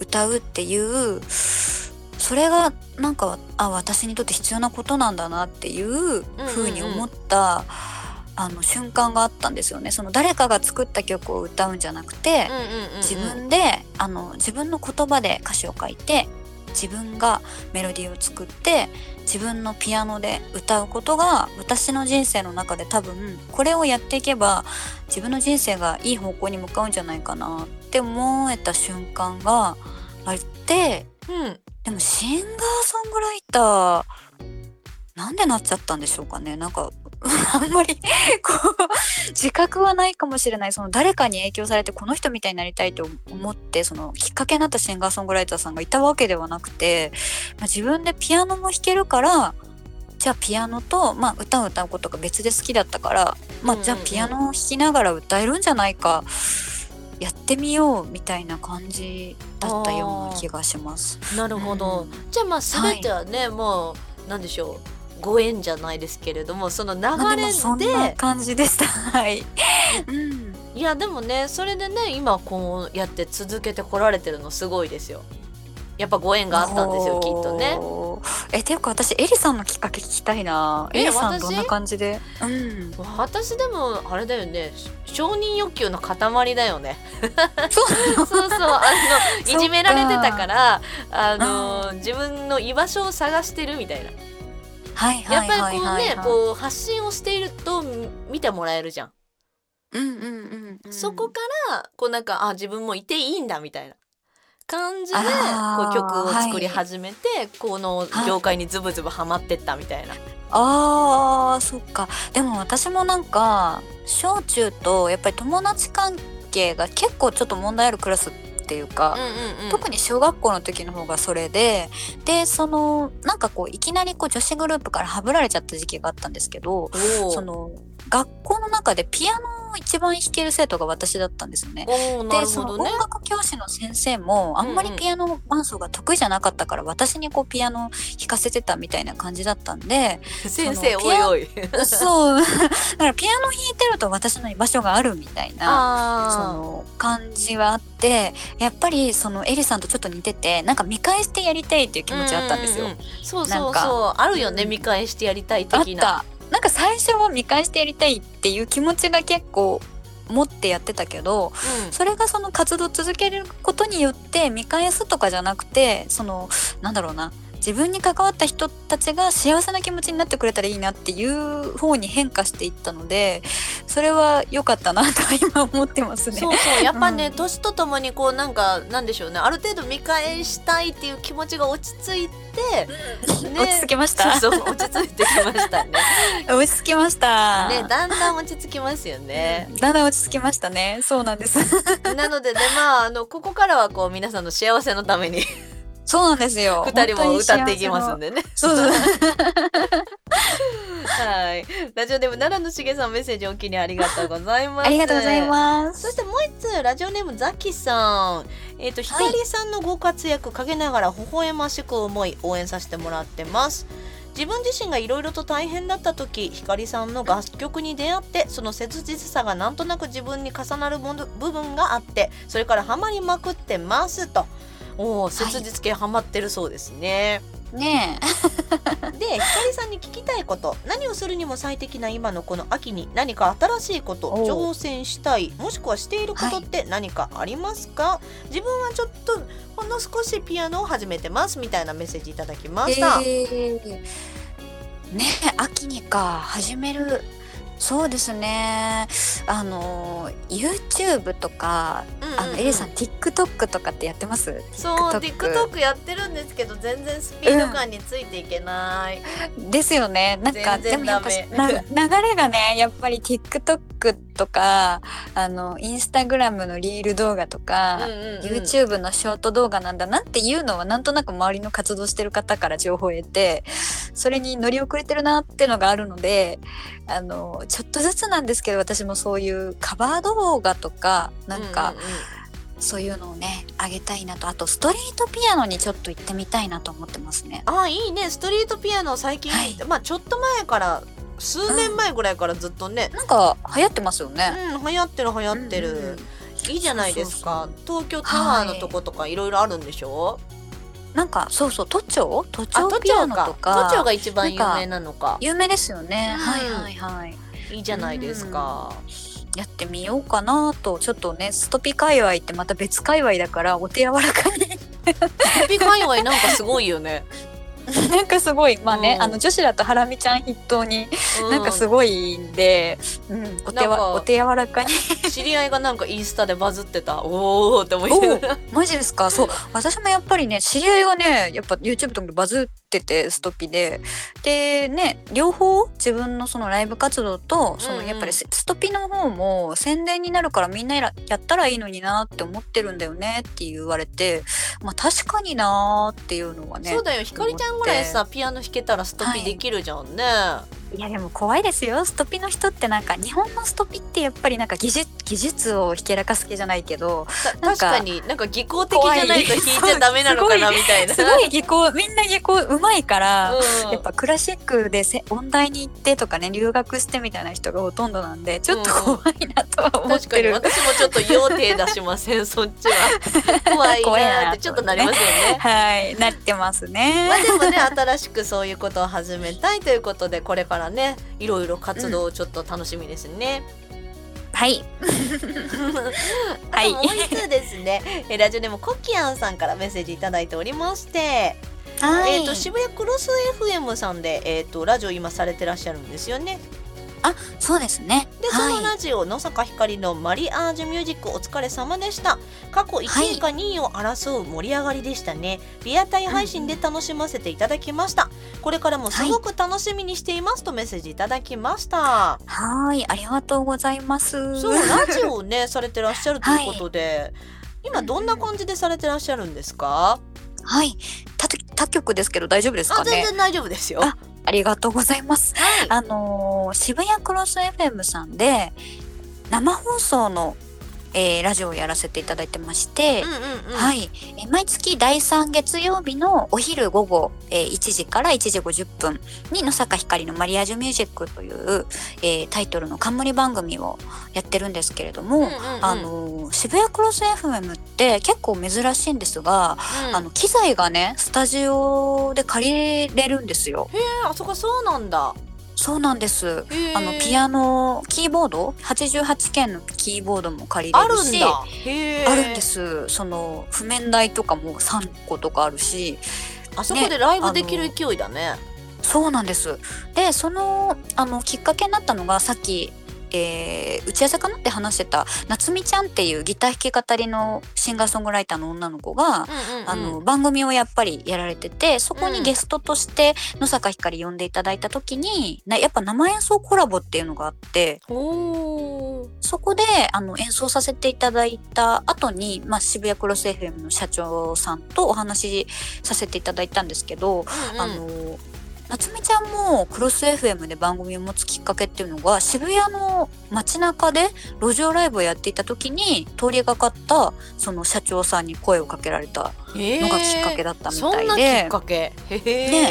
歌うっていうそれがなんかあ私にとって必要なことなんだなっていう風に思った、あの瞬間があったんですよね。その誰かが作った曲を歌うんじゃなくて、自分であの自分の言葉で歌詞を書いて自分がメロディーを作って自分のピアノで歌うことが私の人生の中で多分これをやっていけば自分の人生がいい方向に向かうんじゃないかなって思えた瞬間があってうん。でもシンガーソングライターなんでなっちゃったんでしょうかね。なんか [LAUGHS] あんまりこう自覚はないかもしれない。その誰かに影響されてこの人みたいになりたいと思ってそのきっかけになったシンガーソングライターさんがいたわけではなくて、まあ、自分でピアノも弾けるからじゃあピアノと、まあ、歌を歌うことが別で好きだったから、まあ、じゃあピアノを弾きながら歌えるんじゃないかやってみようみたいな感じだったような気がします。なるほど、うん。じゃあまあ全てはね、もうなんでしょうご縁じゃないですけれどもその流れで感じでした。[LAUGHS] はい。うん。いやでもねそれでね今こうやって続けてこられてるのすごいですよやっぱご縁があったんですよきっとね。え、ていうか私、エリさんのきっかけ聞きたいな。えエリさん私？どんな感じで？うん。私でもあれだよね承認欲求の塊だよねそうそうそうあの [LAUGHS] いじめられてたからあうの自分の居場所を探してるみたいなはいやっぱはいはいりこうねはいはい。こう発信をしていると見てもらえるじゃん、うんうんうんうん。そこからこうなんかあ自分もいていいんだみたいな感じでこう曲を作り始めて、この業界にズブズブハマってったみたいな。あーそっかでも私もなんか小中とやっぱり友達関係が結構ちょっと問題あるクラスっていうか、うんうんうん。特に小学校の時の方がそれででそのなんかこういきなりこう女子グループからはぶられちゃった時期があったんですけどその学校の中でピアノを一番弾ける生徒が私だったんですよね。おーなでその音。楽教師の先生もあんまりピアノ伴奏が得意じゃなかったから、私にこうピアノ弾かせてたみたいな感じだったんで先生おいおい。[LAUGHS] そう [LAUGHS] だからピアノ弾いてると私の居場所があるみたいなそあの感じはあってやっぱりそのエリさんとちょっと似ててなんか見返してやりたいっていう気持ちあったんですよ。うううんそうそうそうあるよねうん見返してやりたいあっ的な。たなんか最初は見返してやりたいっていう気持ちが結構持ってやってたけどうん。それがその活動を続けることによって見返すとかじゃなくてそのなんだろうな自分に関わった人たちが幸せな気持ちになってくれたらいいなっていう方に変化していったのでそれは良かったなと今思ってますね。そうそう。やっぱね、うん。年とともにこうなんかなんでしょうね。ある程度見返したいっていう気持ちが落ち着いて、ね。落ち着きました。そうそう落ち着いてきましたね。[LAUGHS] 落ち着きました。ねだんだん落ち着きますよね。だんだん落ち着きましたね。そうなんです。なのでねまああのここからはこう皆さんの幸せのためにそうなんですよ。二人も歌っていきますんで。でねそうそう。はいラジオネーム奈良のしげさんメッセージお気にありがとうございますありがとうございます。そしてもう一つラジオネームザキさんえっ、とひかりさんのご活躍陰ながら微笑ましく思い応援させてもらってます自分自身がいろいろと大変だった時ひかりさんの楽曲に出会ってその切実さがなんとなく自分に重なる部分があってそれからハマりまくってますとおお切実系ハマってるそうですね、ね [LAUGHS] でひかりさんに聞きたいこと。何をするにも最適な今のこの秋に何か新しいこと挑戦したいもしくはしていることって何かありますか、自分はちょっとほんの少しピアノを始めてますみたいなメッセージいただきまえ。した、えー。ねえ秋にか。始める。そうですね。あの YouTube とか、うんうんうんあのエリさん TikTok とかってやってます？そう TikTok やってるんですけど全然スピード感についていけない、ですよね。なんかでもやっぱ流れがねやっぱり TikTok とかあのインスタグラムのリール動画とか、うんうんうん YouTube のショート動画なんだなっていうのはなんとなく周りの活動してる方から情報を得てそれに乗り遅れてるなってのがあるのであのちょっとずつなんですけど私もそういうカバー動画とかなんか、うんうんうんそういうのをねあげたいなとあとストリートピアノにちょっと行ってみたいなと思ってますね。あいいね。ストリートピアノ最近、はい。まあちょっと前から数年前ぐらいからずっとね、なんか流行ってますよね。うん、流行ってる流行ってる、うん。うんいいじゃないですか。東京タワーのとことかいろいろあるんでしょ、なんかそうそう都庁？都あ庁ピアノ都庁かとか。都庁が一番有名なのか有名ですよね。うん。はいはいはい。いいじゃないですか、やってみようかなとちょっとねストピ界隈ってまた別界隈だからお手柔らかに。コピ界隈なんかすごいよね、[LAUGHS] なんかすごい。まあね、うん。あの女子だとハラミちゃん筆頭にうなんかすごいんで、うん、お手なんかわお手柔らかに。知り合いがなんかインスタでバズってた。おおって思いおながら。マジですか？そう。私もやっぱりね知り合いがねやっぱ YouTube とかでバズっててストピで。でね両方自分のそのライブ活動とそのやっぱりスストピの方も宣伝になるからみんなややったらいいのになって思ってるんだよねって言われてまあ確かになーっていうのはねそうだよ。ひかりちゃんぐらいさピアノ弾けたらストピできるじゃんね、いやでも怖いですよ。ストピの人ってなんか日本のストピってやっぱりなんか技術技術をひけらかす系じゃないけどた確なんかかになんか技巧的じゃないと弾いちゃダメなのかなみたいな。すごい技巧みんな技巧うまいから、うん。やっぱクラシックでせ音大に行ってとかね留学してみたいな人がほとんどなんでちょっと怖いなとは思っ確かに。てる、私もちょっと要手出しませんそっちは。[LAUGHS] 怖いなってちょっとなりますよね。[LAUGHS] はいなってますね。まあでもね新しくそういうことを始めたいということでこれからねいろいろ活動をちょっと楽しみですね、はい。[LAUGHS] あともう一つですね、えラジオネームコキアンさんからメッセージいただいておりまして、はい。えー、と渋谷クロス FM さんで、えー、とラジオ今されてらっしゃるんですよねあそうですね。で、はい。そのラジオ野坂ひかりのマリアージュミュージックお疲れ様でした。過去1位か2位を争う盛り上がりでしたね、リアタイ配信で楽しませていただきました、これからもすごく楽しみにしていますとメッセージいただきました、はい。ありがとうございます。そうラジオをね [LAUGHS] されてらっしゃるということで、今どんな感じでされてらっしゃるんですか、はい。他他局ですけど大丈夫ですかね？あ全然大丈夫ですよあありがとうございます。はい。あのー渋谷クロス FM さんで生放送の、えーラジオをやらせていただいてまして、うんうんうん。はい、えー毎月第3月曜日のお昼午後、えー1時から1時50分に野坂ひかりのマリアージュミュージックという、えータイトルの冠番組をやってるんですけれども、うんうんうん。あのー渋谷クロス FM って結構珍しいんですが、うん。あの機材がねスタジオで借りれるんですよ。えーあそこそうなんだそうなんです。あのピアノキーボード？88件のキーボードも借りれるし。あるんだ。へー。あるんです。その譜面台とかも3個とかあるし。あそこでライブできる勢いだね。そうなんです。でそのあのきっかけになったのがさっき、えー打ち合わせかなって話してた夏美ちゃんっていうギター弾き語りのシンガーソングライターの女の子が、あの番組をやっぱりやられててそこにゲストとして野坂ひかり呼んでいただいた時になやっぱ生演奏コラボっていうのがあってそこであの演奏させていただいた後に、まあ、渋谷クロス FM の社長さんとお話しさせていただいたんですけど、うんうん。あの夏美ちゃんもクロス FM で番組を持つきっかけっていうのが渋谷の街中で路上ライブをやっていた時に通りがかったその社長さんに声をかけられたのがきっかけだったみたいで。そんなきっかけ？へ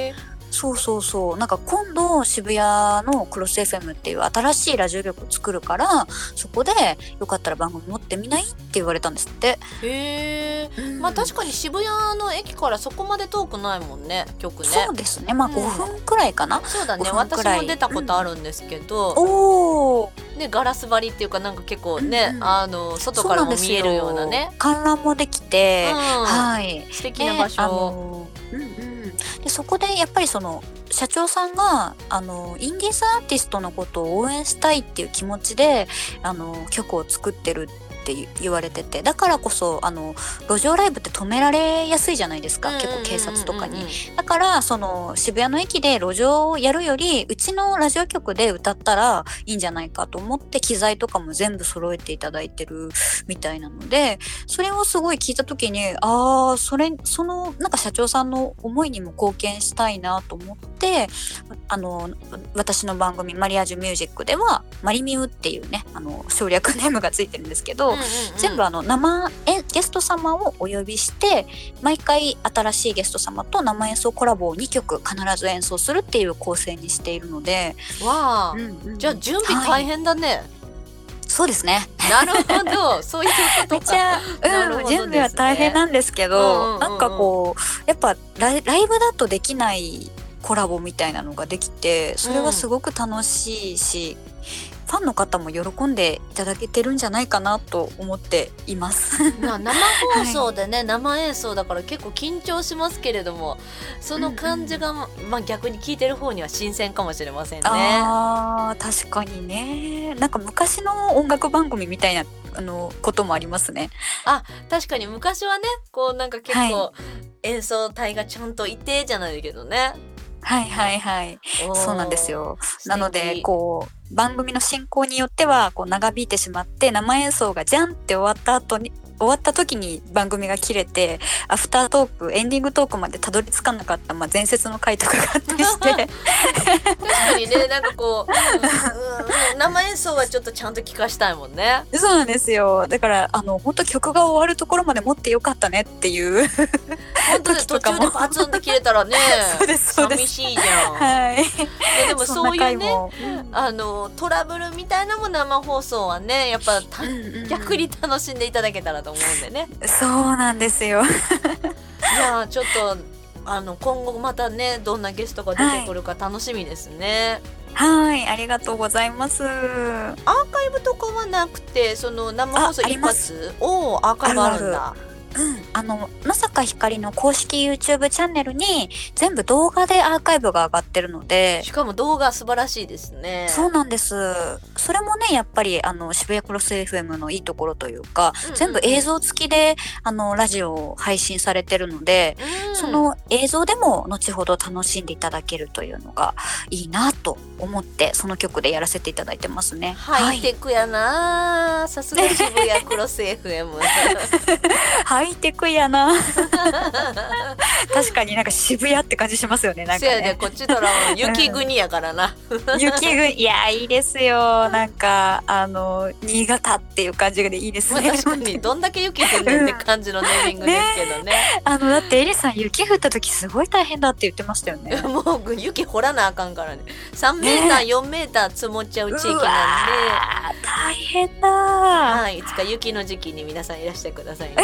え、そうそうそう。なんか今度渋谷のクロス FM っていう新しいラジオ局を作るからそこでよかったら番組持ってみないって言われたんですって。へえまあ確かに渋谷の駅からそこまで遠くないもんね局ね。そうですね。まあうん。5分くらいかな。そうだね。5分く私も出たことあるんですけど、おおねガラス張りっていうかなんか結構ね、うんうん。あの外からも見えるようなね。観覧もできて、うん。はい。素敵な場所、ねあのうんでそこでやっぱりその社長さんがあのインディーズアーティストのことを応援したいっていう気持ちであの曲を作ってるってって言言われててだからこそあの路上ライブって止められやすいじゃないですか、結構警察とかに。だからその渋谷の駅で路上をやるよりうちのラジオ局で歌ったらいいんじゃないかと思って機材とかも全部揃えていただいてるみたいなのでそれをすごい聞いた時にああそれそのなんか社長さんの思いにも貢献したいなと思ってあの私の番組「マリアージュミュージック」では「マリミュー」っていうねあの省略ネームがついてるんですけど、全部あの生えゲスト様をお呼びして毎回新しいゲスト様と生演奏コラボを2曲必ず演奏するっていう構成にしているので、わあ、うんうんじゃあ準備大変だね、そうですね。なるほど。[LAUGHS] そういうことか。うん、ね。準備は大変なんですけど、うんうんうんうん。なんかこうやっぱライライブだとできないコラボみたいなのができてそれはすごく楽しいし、ファンの方も喜んでいただけてるんじゃないかなと思っています。まあ生放送でね、[LAUGHS] 生演奏だから結構緊張しますけれどもその感じが、まあ、逆に聞いてる方には新鮮かもしれませんね。あー確かにねなんか昔の音楽番組みたいなあのこともありますね。確かに昔はねこうなんか結構演奏隊がちゃんといてじゃないけどね。はいはいはい。そうなんですよ。なのでこう番組の進行によってはこう長引いてしまって生演奏がじゃんって終わった後に終わった時に番組が切れてアフタートークエンディングトークまでたどり着かなかった、まあ、伝説の回とかがあったりして。[LAUGHS] 確かにねなんかこう、うんうん生演奏はちょっとちゃんと聞かしたいもんね。そうなんですよ。だからあの本当曲が終わるところまで持ってよかったねっていう。時とかも。中でパツンって切れたらね [LAUGHS] そうですそうです。寂しいじゃん。はい。でもそういうねも、あのトラブルみたいなのも生放送はねやっぱたうんうんうん逆に楽しんでいただけたらと思うんでね。そうなんですよいやーちょっとあの今後またねどんなゲストが出てくるか楽しみですね。はいありがとうございますアーカイブとかはなくてその生放送一発をアーカイブあるんだ。うん、あの野坂ひかりの公式 YouTube チャンネルに全部動画でアーカイブが上がってるので。しかも動画素晴らしいですね。そうなんです。それもねやっぱりあの渋谷クロス FM のいいところというか、うんうんうん。全部映像付きであのラジオを配信されてるので、うん。その映像でも後ほど楽しんでいただけるというのがいいなと思ってその曲でやらせていただいてますね。ハイテクやな、さすが渋谷クロス FM。ハ [LAUGHS] イテクやな。[LAUGHS] 確かになんか渋谷って感じしますよね。なんかせやでね。こっちとらも雪国やからな。[LAUGHS] 雪国いやいいですよ。なんかあの新潟っていう感じでいいですまあね。確かにどんだけ雪降んねんって感じのネーミングですけどね。あのだってエリさん雪降った時すごい大変だって言ってましたよね。[LAUGHS] もう雪掘らなあかんからね。3メーター、4メーター積もっちゃう地域なんで。大変だ。はい、いつか雪の時期に皆さんいらしてくださいね。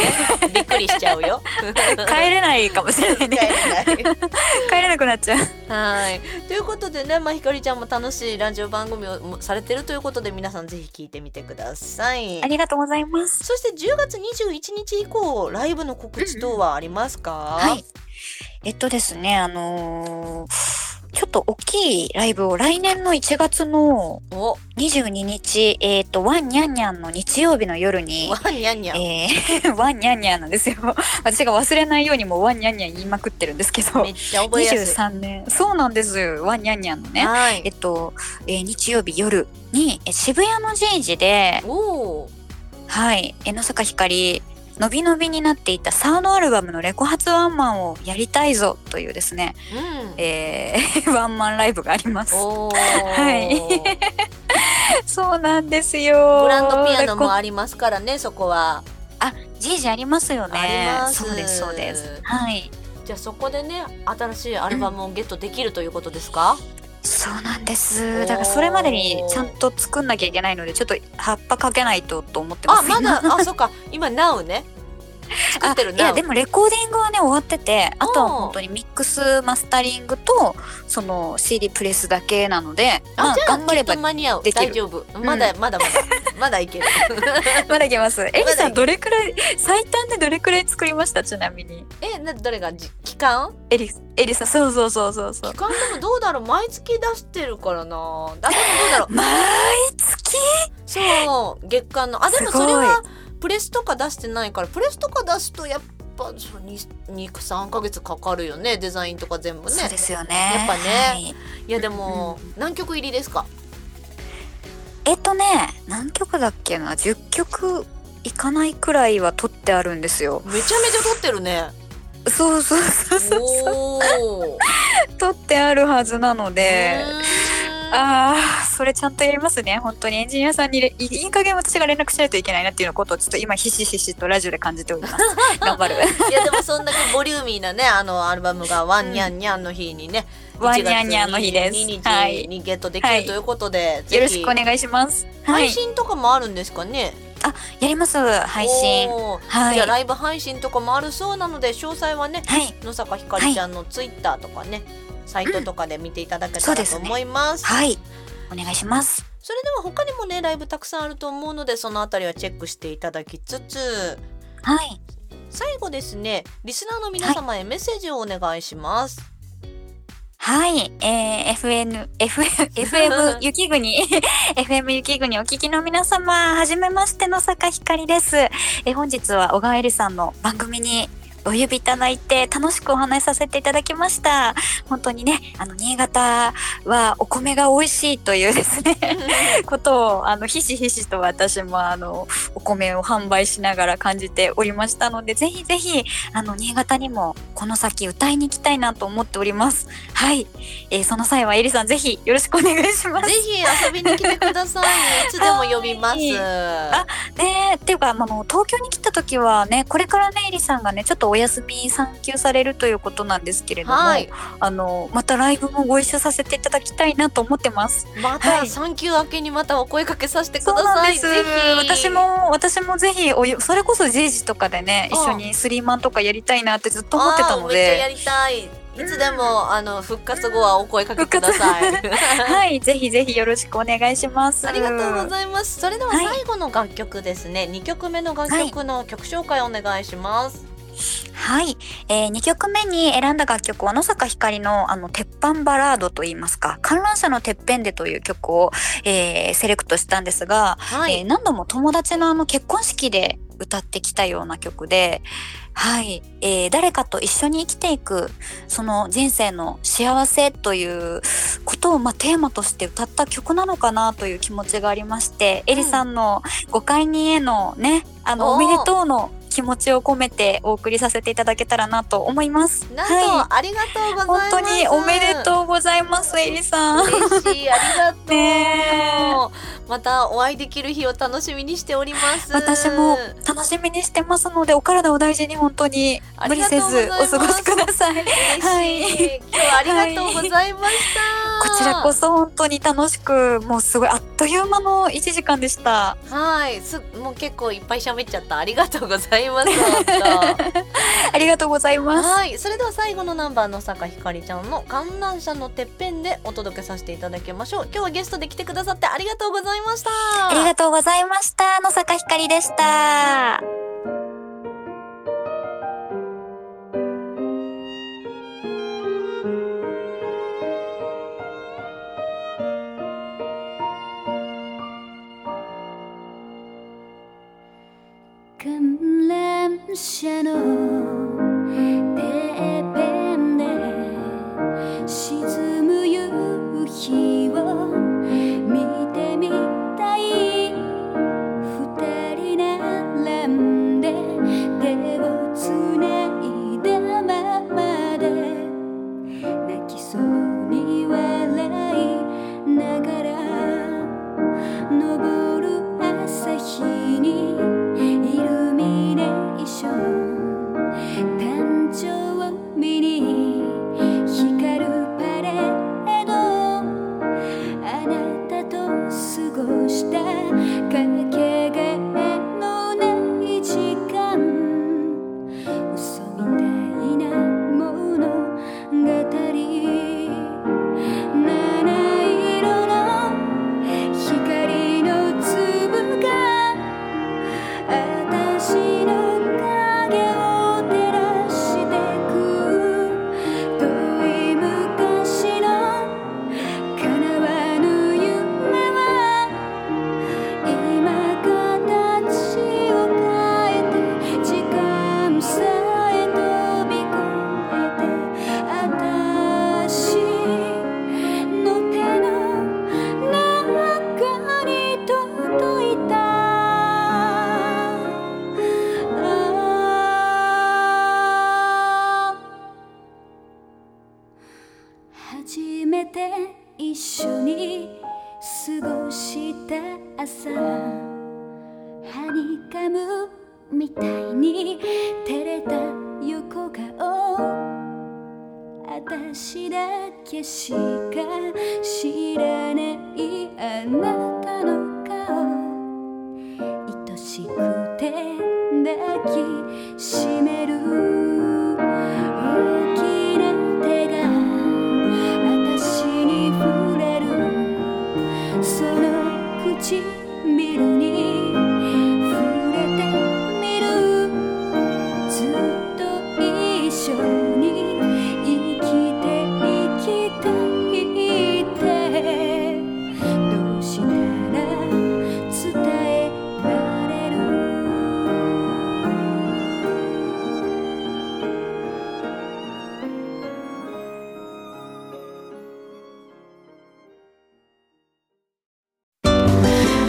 びっくりしちゃうよ。[LAUGHS] 帰れないかもしれないね。[LAUGHS] 帰れなくなっちゃう。はい。ということでね、まあ、ひかりちゃんも楽しいラジオ番組をされてるということで、皆さんぜひ聞いてみてくださいあ。りがとうございます。そして10月21日以降、ライブの告知等はありますか、はい。えっとですね、あのーちょっと大きいライブを来年の1月のお、22日、えっ、と、ワンニャンニャンの日曜日の夜に、わにゃんにゃん。えー、ワンニャンニャン [LAUGHS] なんですよ。私が忘れないようにもうワンニャンニャン言いまくってるんですけどめ、っちゃ覚えやすい。23年。そうなんです。ワンニャンニャンのね。はい。えっと、えー日曜日夜に、え渋谷の J 時で。はい、え野坂ひかり、のびのびになっていたサードアルバムのレコ発ワンマンをやりたいぞというですね、うん。えー [LAUGHS] ワンマンライブがあります。はい [LAUGHS] そうなんですよ。グランドピアノもありますからね、そこは。あ、ジージありますよね。そうです、そうです。はい。じゃあそこでね、新しいアルバムをゲットできるということですか、そうなんです。だからそれまでにちゃんと作んなきゃいけないので、ちょっと葉っぱかけないとと思ってます。あ、まだ、あ、そっか。今、n o ね。[LAUGHS] 作ってるあいや。でもレコーディングはね終わっててあとは本当にミックスマスタリングとその CD プレスだけなのでまあ頑張れば大丈夫。まだ、まだまだ。まだいける。[LAUGHS] まだいけます。[LAUGHS] エリまだいけさんどれくらい最短でどれくらい作りました？ちなみに。え、な、どれが？じ期間？エリエリさんそうそうそうそうそう。期間でもどうだろう？毎月出してるからな。あ、でもどうだろう？毎月？そう、月間の。あ、でもそれは、プレスとか出してないから、プレスとか出すと、やっぱ、そう2、2、3ヶ月かかるよね。デザインとか全部ね。そうですよね。やっぱね。はい。いや、でも、何曲入りですか？えっとね何曲だっけな？10曲いかないくらいは取ってあるんですよ。めちゃめちゃ撮ってるね。そうそうそうそうそう。おー。[LAUGHS] 取ってあるはずなので、ああ、それちゃんとやりますね。本当にエンジニアさんにれいいい加減私が連絡しないといけないなっていうのことをちょっと今ひしひしとラジオで感じております。[LAUGHS] 頑張る。いやでもそんだけボリューミーなねあのアルバムがワンニャンニャンの日にね、ワンニャンニャンの日です2はい日にゲットできるということで、ぜよろひしくお願いします。はい。配信とかもあるんですかね、やります。配信。はいじゃあライブ配信とかもあるそうなので詳細はねはい。野坂ひかりちゃんのツイッターとかね、サイトとかで見ていただけたらと思います。はい。お願いします。それでは他にもねライブたくさんあると思うのでそのあたりはチェックしていただきつつはい。最後ですねリスナーの皆様へメッセージをお願いします。はい。えー、FN、F、FM [LAUGHS] 雪国、[LAUGHS] FM 雪国お聞きの皆様、はじめましての坂ひかりです。えー本日は小川えりさんの番組にお呼びいただいて楽しくお話しさせていただきました。本当にね、あの、新潟はお米が美味しいというですね、ことを、あの、ひしひしと私も、あの、お米を販売しながら感じておりましたので、ぜひぜひ、あの、新潟にもこの先歌いに行きたいなと思っております。はい。えーその際はエリさんぜひよろしくお願いします。ぜひ遊びに来てください。いつでも呼びます。あねっていうか、あの、東京に来た時はね、これからね、エリさんがね、ちょっとお休み産休されるということなんですけれども、はい。あの、またライブもご一緒させていただきたいなと思ってます。まはたい産休明けにまたお声かけさせてください。なんです。。私。も、私もぜひお、それこそジェイジとかでね、一緒にスリーマンとかやりたいなってずっと思ってたので、めっちゃやりたい。いつでも、あの復活後はお声かけください。はい、ぜひぜひよろしくお願いします。ありがとうございます。それでは最後の楽曲ですね。二、曲目の楽曲の曲紹介お願いします。はい、えー、2曲目に選んだ楽曲は野坂ひかりのあの鉄板バラードといいますか観覧車のてっぺんでという曲を、えーセレクトしたんですが、はい。えー何度も友達のあの結婚式で歌ってきたような曲で、はい、えー誰かと一緒に生きていくその人生の幸せということをまあテーマとして歌った曲なのかなという気持ちがありまして、エリさんのご解任へのねあのおめでとうの気持ちを込めてお送りさせていただけたらなと思います。なんと、はありがとうございます。い、本当におめでとうございます、エリさん。嬉しい、ありがとう。[LAUGHS] ねまたお会いできる日を楽しみにしております。私も楽しみにしてますので、お体お大事に本当に無理せずお過ごしください。はい今日はありがとうございました。こちらこそ本当に楽しく、もうすごいあっという間の1時間でした。はい、すもう結構いっぱい喋っちゃった。ありがとうございます。[LAUGHS] ありがとうございます。はい、それでは最後のナンバーの坂ひかりちゃんの観覧車のてっぺんでお届けさせていただきましょう。今日はゲストで来てくださってありがとうございました。ありがとうございました。野坂ひかりでした。過ごした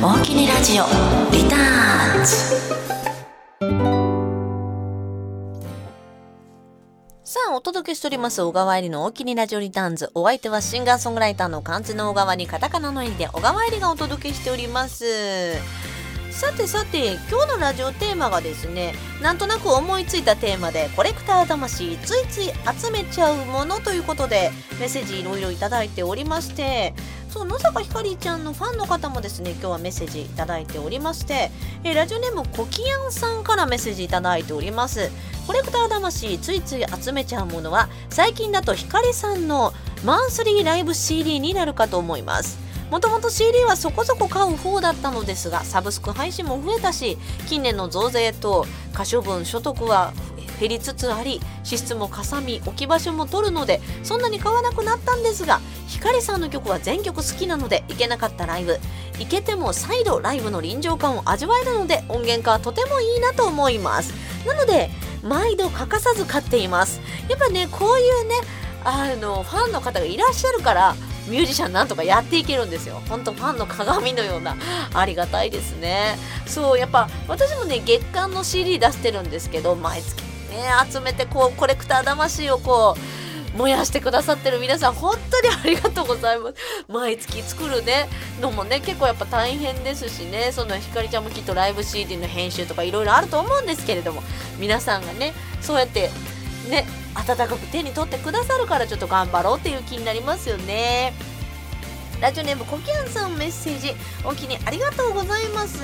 大きにラジオ。リターンズ。さあお届けしております小川入りの大きにラジオリターンズ。お相手はシンガーソングライターの漢字の小川にカタカナの入りで小川入りがお届けしております。さてさて今日のラジオテーマがですねなんとなく思いついたテーマでコレクター魂ついつい集めちゃうものということでメッセージいろいろいただいておりましてそう野坂ひかりちゃんのファンの方もですね今日はメッセージいただいておりまして、えーラジオネームコキヤンさんからメッセージいただいております。コレクター魂ついつい集めちゃうものは最近だとひかりさんのマンスリーライブ CD になるかと思います。もともと CD はそこそこ買う方だったのですがサブスク配信も増えたし近年の増税と可処分所得は減りつつあり支出もかさみ置き場所も取るのでそんなに買わなくなったんですがひかりさんの曲は全曲好きなので行けなかったライブ。行けても再度ライブの臨場感を味わえるので音源化はとてもいいなと思います。なので毎度欠かさず買っています。やっぱねこういうねあのファンの方がいらっしゃるからミュージシャンなんとかやっていけるんですよ。本当ファンの鏡のようなありがたいですね。そうやっぱ私もね月間の CD 出してるんですけど毎月ね集めてこうコレクター魂をこう燃やしてくださってる皆さん本当にありがとうございます。毎月作るねのもね結構やっぱ大変ですしねそのひかりちゃんもきっとライブ CD の編集とかいろいろあると思うんですけれども皆さんがねそうやってね温かく手に取ってくださるからちょっと頑張ろうっていう気になりますよね。ラジオネームコキアンさんメッセージお気にありがとうございます。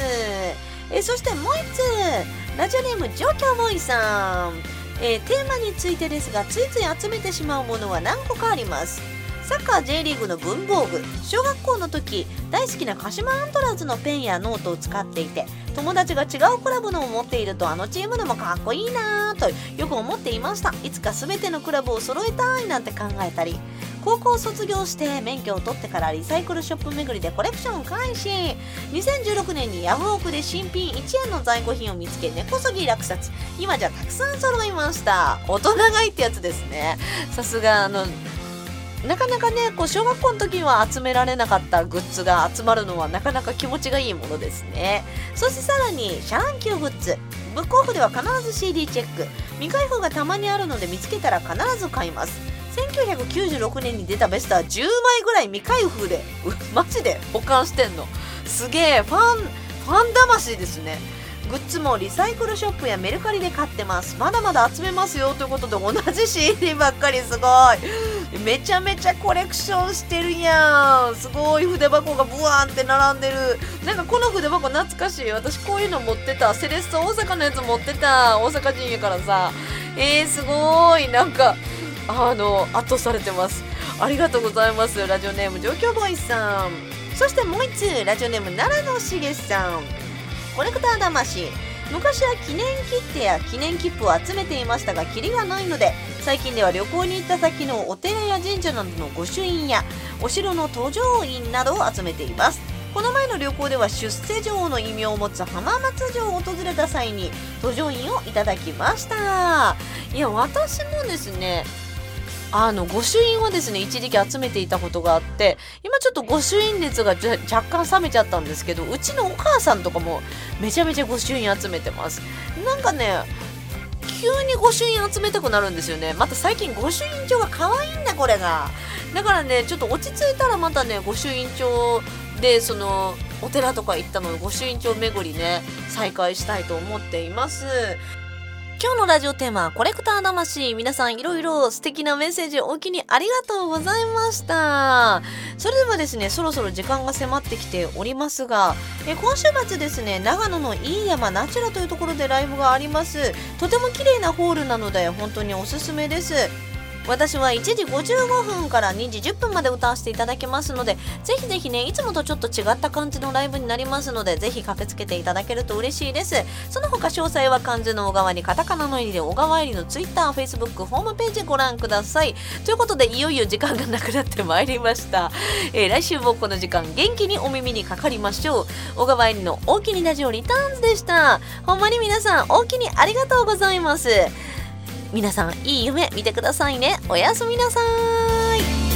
えそしてもう一つラジオネームジョキョボイさん、えーテーマについてですがついつい集めてしまうものは何個かあります。サッカー J リーグの文房具。小学校の時大好きな鹿島アントラーズのペンやノートを使っていて友達が違うクラブのを持っているとあのチームのもかっこいいなぁとよく思っていました。いつか全てのクラブを揃えたいなんて考えたり。高校卒業して免許を取ってからリサイクルショップ巡りでコレクション開始。2016年にヤフオクで新品1円の在庫品を見つけ根こそぎ落札。今じゃたくさん揃いました。大人買いってやつですね。さすがあのなかなかねこう小学校の時は集められなかったグッズが集まるのはなかなか気持ちがいいものですね。そしてさらにシャ乱Qグッズ。ブックオフでは必ず CD チェック。未開封がたまにあるので見つけたら必ず買います。1996年に出たベストは10枚ぐらい未開封で。マジで？保管してんの。すげえ。ファンファン魂ですね。グッズもリサイクルショップやメルカリで買ってます。まだまだ集めますよということで同じ CD ばっかりすごい。めちゃめちゃコレクションしてるやん。すごい筆箱がブワーンって並んでる。なんかこの筆箱懐かしい。私こういうの持ってた。セレッソ大阪のやつ持ってた。大阪人やからさ。えー、すごい。なんかあの圧倒されてます。ありがとうございます。ラジオネーム上京ボーイさん。そしてもう一通ラジオネーム奈良のしげさん。コレクター魂昔は記念切手や記念切符を集めていましたがキリがないので最近では旅行に行った先のお寺や神社などの御朱印やお城の途上院などを集めています。この前の旅行では出世城の異名を持つ浜松城を訪れた際に途上院をいただきました。いや私もですねあの御朱印をですね一時期集めていたことがあって今ちょっと御朱印熱が若干冷めちゃったんですけどうちのお母さんとかもめちゃめちゃ御朱印集めてます。なんかね急に御朱印集めたくなるんですよね。また最近御朱印帳が可愛いんだこれが。だからねちょっと落ち着いたらまたね御朱印帳でそのお寺とか行ったので御朱印帳巡りね再開したいと思っています。今日のラジオテーマコレクター魂。皆さんいろいろ素敵なメッセージをお気にありがとうございました。それではですねそろそろ時間が迫ってきておりますがえ今週末ですね長野の飯山ナチュラというところでライブがあります。とても綺麗なホールなので本当におすすめです。私は1時55分から2時10分まで歌わせていただきますのでぜひぜひねいつもとちょっと違った感じのライブになりますのでぜひ駆けつけていただけると嬉しいです。その他詳細は漢字の小川にカタカナの入りで小川入りの TwitterFacebook ホームページご覧ください。ということでいよいよ時間がなくなってまいりました、えー来週もこの時間元気にお耳にかかりましょう。小川入りの大きにラジオリターンズでした。ほんまに皆さん大きにありがとうございます。皆さんいい夢見てくださいね。おやすみなさい。